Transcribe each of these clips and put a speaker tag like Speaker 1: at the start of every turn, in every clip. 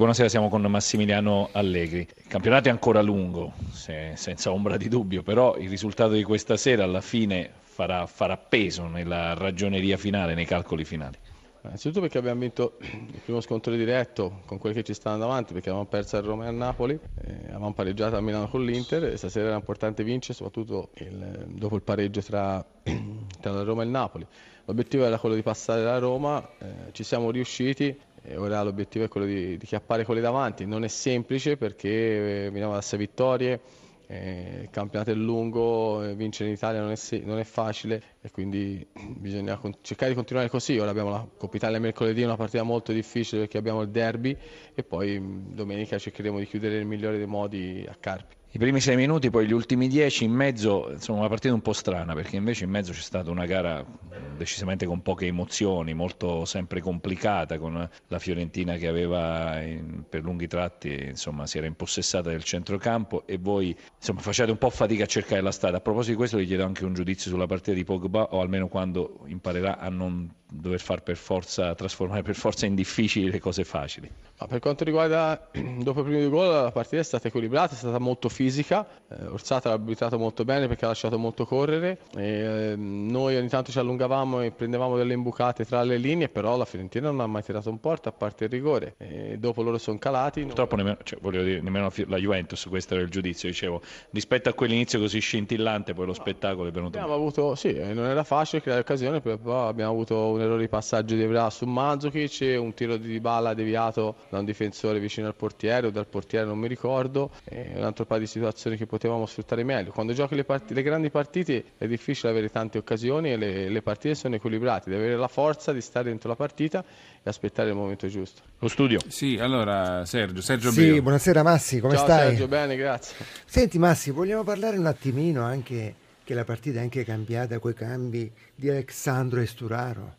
Speaker 1: Buonasera, siamo con Massimiliano Allegri. Il campionato è ancora lungo, se, senza ombra di dubbio, però il risultato di questa sera alla fine farà, farà peso nella ragioneria finale, nei calcoli finali.
Speaker 2: Innanzitutto perché abbiamo vinto il primo scontro diretto con quelli che ci stanno davanti, perché avevamo perso a Roma e a Napoli, eh, avevamo pareggiato a Milano con l'Inter e stasera era importante vincere, soprattutto il, dopo il pareggio tra, tra la Roma e il Napoli. L'obiettivo era quello di passare la Roma, eh, ci siamo riusciti ora l'obiettivo è quello di, di chiappare quelli davanti. Non è semplice perché eh, veniamo da sei vittorie, eh, il campionato è lungo, eh, vincere in Italia non è, non è facile e quindi bisogna cercare di continuare così. Ora abbiamo la Coppa Italia mercoledì, una partita molto difficile perché abbiamo il derby e poi domenica cercheremo di chiudere nel migliore dei modi a Carpi.
Speaker 1: I primi sei minuti, poi gli ultimi dieci, in mezzo, insomma una partita un po' strana perché invece in mezzo c'è stata una gara decisamente con poche emozioni, molto sempre complicata, con la Fiorentina che aveva in, per lunghi tratti insomma, si era impossessata del centrocampo e voi insomma, facciate un po' fatica a cercare la strada. A proposito di questo vi chiedo anche un giudizio sulla partita di Pogba o almeno quando imparerà a non dover far per forza, trasformare per forza in difficili le cose facili.
Speaker 2: Ma per quanto riguarda dopo il primo gol la partita è stata equilibrata, è stata molto fisica, eh, Orsata l'ha abilitato molto bene perché ha lasciato molto correre, e, eh, noi ogni tanto ci allungavamo e prendevamo delle imbucate tra le linee, però la Fiorentina non ha mai tirato un porta a parte il rigore, e dopo loro sono calati.
Speaker 1: Purtroppo nemmeno, cioè, dire, nemmeno la Juventus, questo era il giudizio, dicevo, rispetto a quell'inizio così scintillante poi lo spettacolo è venuto.
Speaker 2: Abbiamo avuto, sì, eh, non era facile creare occasione, però abbiamo avuto un errore di passaggio di Evra su Mandzukic un tiro di Dybala deviato da un difensore vicino al portiere o dal portiere non mi ricordo. E un altro paio di situazioni che potevamo sfruttare meglio. Quando giochi le, part- le grandi partite è difficile avere tante occasioni e le, le partite sono equilibrate. Devi avere la forza di stare dentro la partita e aspettare il momento giusto.
Speaker 1: Lo studio.
Speaker 3: Sì allora Sergio Sergio
Speaker 4: sì,
Speaker 3: Beo.
Speaker 4: buonasera Massi come
Speaker 2: Ciao,
Speaker 4: stai?
Speaker 2: Sergio bene grazie.
Speaker 4: Senti Massi vogliamo parlare un attimino anche che la partita è anche cambiata con i cambi di Alessandro e Sturaro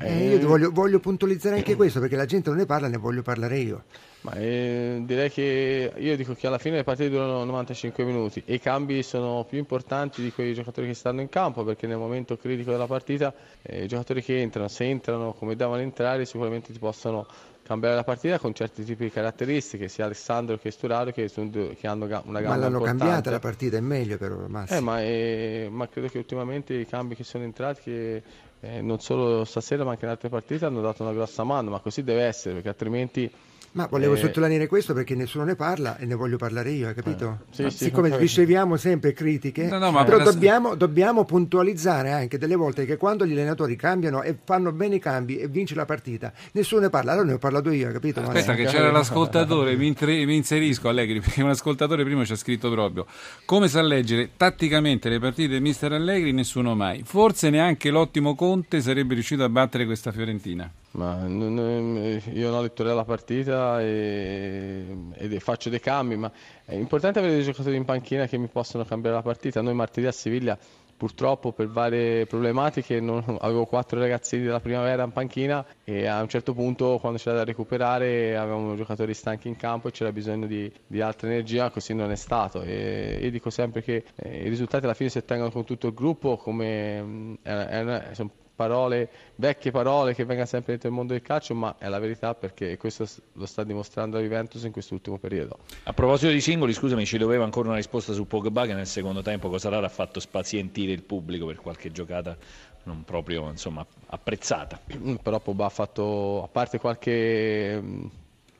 Speaker 4: eh, io voglio, voglio, puntualizzare anche questo perché la gente non ne parla, ne voglio parlare io.
Speaker 2: Ma, eh, direi che io dico che alla fine le partite durano 95 minuti e i cambi sono più importanti di quei giocatori che stanno in campo perché nel momento critico della partita eh, i giocatori che entrano, se entrano come devono entrare, sicuramente ti possono cambiare la partita con certi tipi di caratteristiche, sia Alessandro che Sturaro che, sono, che hanno una gamba
Speaker 4: Ma l'hanno
Speaker 2: importante.
Speaker 4: cambiata la partita, è meglio però Massimo.
Speaker 2: Eh, ma, eh, ma, credo che ultimamente i cambi che sono entrati, che, eh, non solo stasera ma anche in altre partite, hanno dato una grossa mano, ma così deve essere perché altrimenti
Speaker 4: ma volevo eh... sottolineare questo perché nessuno ne parla e ne voglio parlare io, hai capito?
Speaker 2: Eh, sì, sì,
Speaker 4: Siccome riceviamo sempre critiche, no, no, però adesso... dobbiamo, dobbiamo, puntualizzare anche delle volte che quando gli allenatori cambiano e fanno bene i cambi e vince la partita, nessuno ne parla. Allora ne ho parlato io, hai capito?
Speaker 3: Aspetta, ma che c'era l'ascoltatore, mi, inter... mi, inserisco Allegri, perché un ascoltatore prima ci ha scritto proprio come sa leggere tatticamente le partite di mister Allegri, nessuno mai. Forse neanche l'ottimo Conte sarebbe riuscito a battere questa Fiorentina.
Speaker 2: Ma io non ho letto la partita e, e, faccio dei cambi, ma è importante avere dei giocatori in panchina che mi possono cambiare la partita. Noi martedì a Siviglia purtroppo per varie problematiche non, avevo quattro ragazzini della primavera in panchina e a un certo punto quando c'era da recuperare avevamo giocatori stanchi in campo e c'era bisogno di, di altra energia, così non è stato. E io dico sempre che eh, i risultati alla fine si ottengono con tutto il gruppo, come, mm, è, è, sono parole, vecchie parole che vengono sempre dentro il mondo del calcio, ma è la verità perché questo lo sta dimostrando la Juventus in quest'ultimo periodo.
Speaker 1: A proposito di singoli, scusami, ci doveva ancora una risposta su Pogba che nel secondo tempo Cosarara ha fatto spazientire il pubblico per qualche giocata non proprio insomma, apprezzata.
Speaker 2: Però Pogba ha fatto, a parte qualche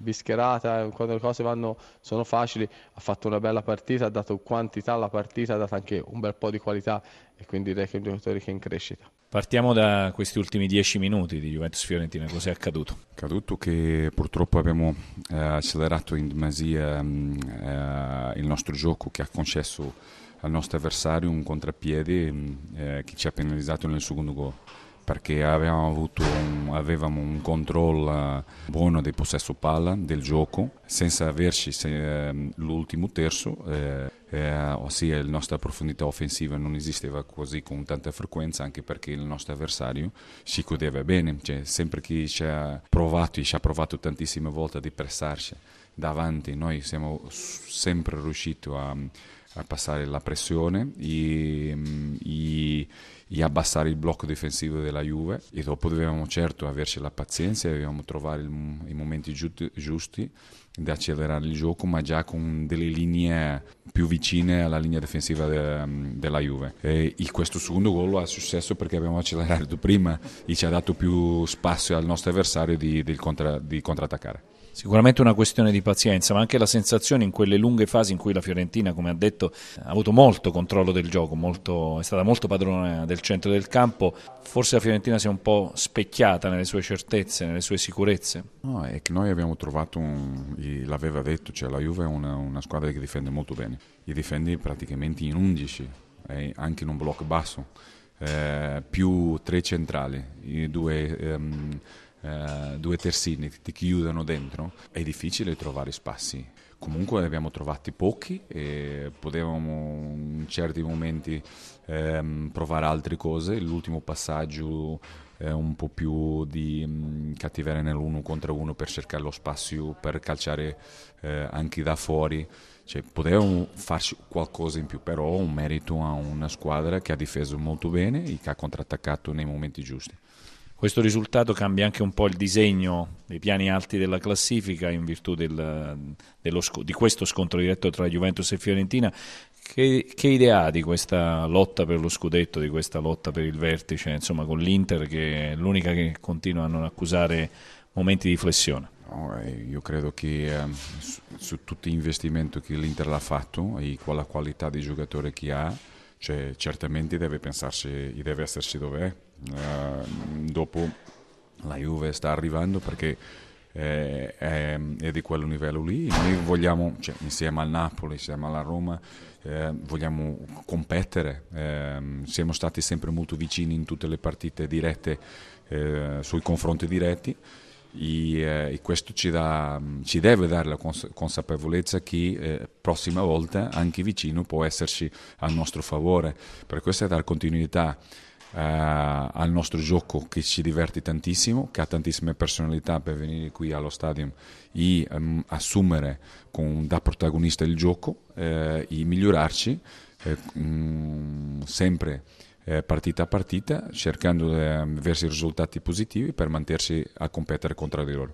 Speaker 2: bischerata, quando le cose vanno, sono facili, ha fatto una bella partita, ha dato quantità alla partita, ha dato anche un bel po' di qualità e quindi direi che è un giocatore che è in crescita.
Speaker 1: Partiamo da questi ultimi dieci minuti di Juventus Fiorentina, cosa è accaduto?
Speaker 5: È accaduto che purtroppo abbiamo eh, accelerato in demasia mm, eh, il nostro gioco che ha concesso al nostro avversario un contrappiede mm, eh, che ci ha penalizzato nel secondo gol perché avevamo, un, avevamo un controllo buono del possesso palla, del gioco, senza averci se, ehm, l'ultimo terzo, eh, eh, ossia la nostra profondità offensiva non esisteva così con tanta frequenza, anche perché il nostro avversario si godeva bene, cioè, sempre che ci ha provato, ci ha provato tantissime volte di pressarci davanti, noi siamo sempre riusciti a a passare la pressione e, e, e, abbassare il blocco difensivo della Juve e dopo dovevamo certo averci la pazienza dovevamo trovare il, i momenti giusti, giusti di accelerare il gioco ma già con delle linee più vicine alla linea difensiva de, della Juve e, questo secondo gol ha successo perché abbiamo accelerato prima e ci ha dato più spazio al nostro avversario di, di, contra, di contrattaccare.
Speaker 1: Sicuramente una questione di pazienza, ma anche la sensazione in quelle lunghe fasi in cui la Fiorentina, come ha detto, ha avuto molto controllo del gioco, molto, è stata molto padrona del centro del campo. Forse la Fiorentina si è un po' specchiata nelle sue certezze, nelle sue sicurezze.
Speaker 5: No, è che noi abbiamo trovato, un, l'aveva detto, cioè la Juve è una, una, squadra che difende molto bene, e difende praticamente in 11, eh, anche in un blocco basso, eh, più tre centrali, i due... Ehm, eh, due terzini ti chiudono dentro, è difficile trovare spazi. Comunque ne abbiamo trovati pochi e potevamo in certi momenti ehm, provare altre cose. L'ultimo passaggio è un po' più di mh, mm, cattiveria nell'uno contro uno per cercare lo spazio, per calciare eh, anche da fuori. Cioè, potevamo farci qualcosa in più, però un merito a una squadra che ha difeso molto bene e che ha contrattaccato nei momenti giusti.
Speaker 1: Questo risultato cambia anche un po' il disegno dei piani alti della classifica in virtù del, dello, di questo scontro diretto tra Juventus e Fiorentina. Che, che, idea ha di questa lotta per lo scudetto, di questa lotta per il vertice, insomma, con l'Inter che è l'unica che continua a non accusare momenti di flessione?
Speaker 5: No, eh, io credo che eh, su, su tutti gli investimenti che l'Inter ha fatto e con la qualità di giocatore che ha, cioè, certamente deve pensarsi, deve esserci dove è Uh, dopo la Juve sta arrivando perché è, è, è, di quel livello lì. Noi vogliamo, cioè, insieme al Napoli, insieme alla Roma, eh, vogliamo competere. Eh, siamo stati sempre molto vicini in tutte le partite dirette, eh, sui confronti diretti. E, eh, e questo ci, dà, ci, deve dare la cons- consapevolezza che eh, prossima volta anche vicino può esserci a nostro favore. Per questo è dare continuità eh, al nostro gioco che ci diverte tantissimo, che ha tantissime personalità per venire qui allo stadio e um, assumere con, da protagonista il gioco eh, e migliorarci eh, um, sempre eh, partita a partita cercando di eh, verso i risultati positivi per mantenersi a competere contro di loro.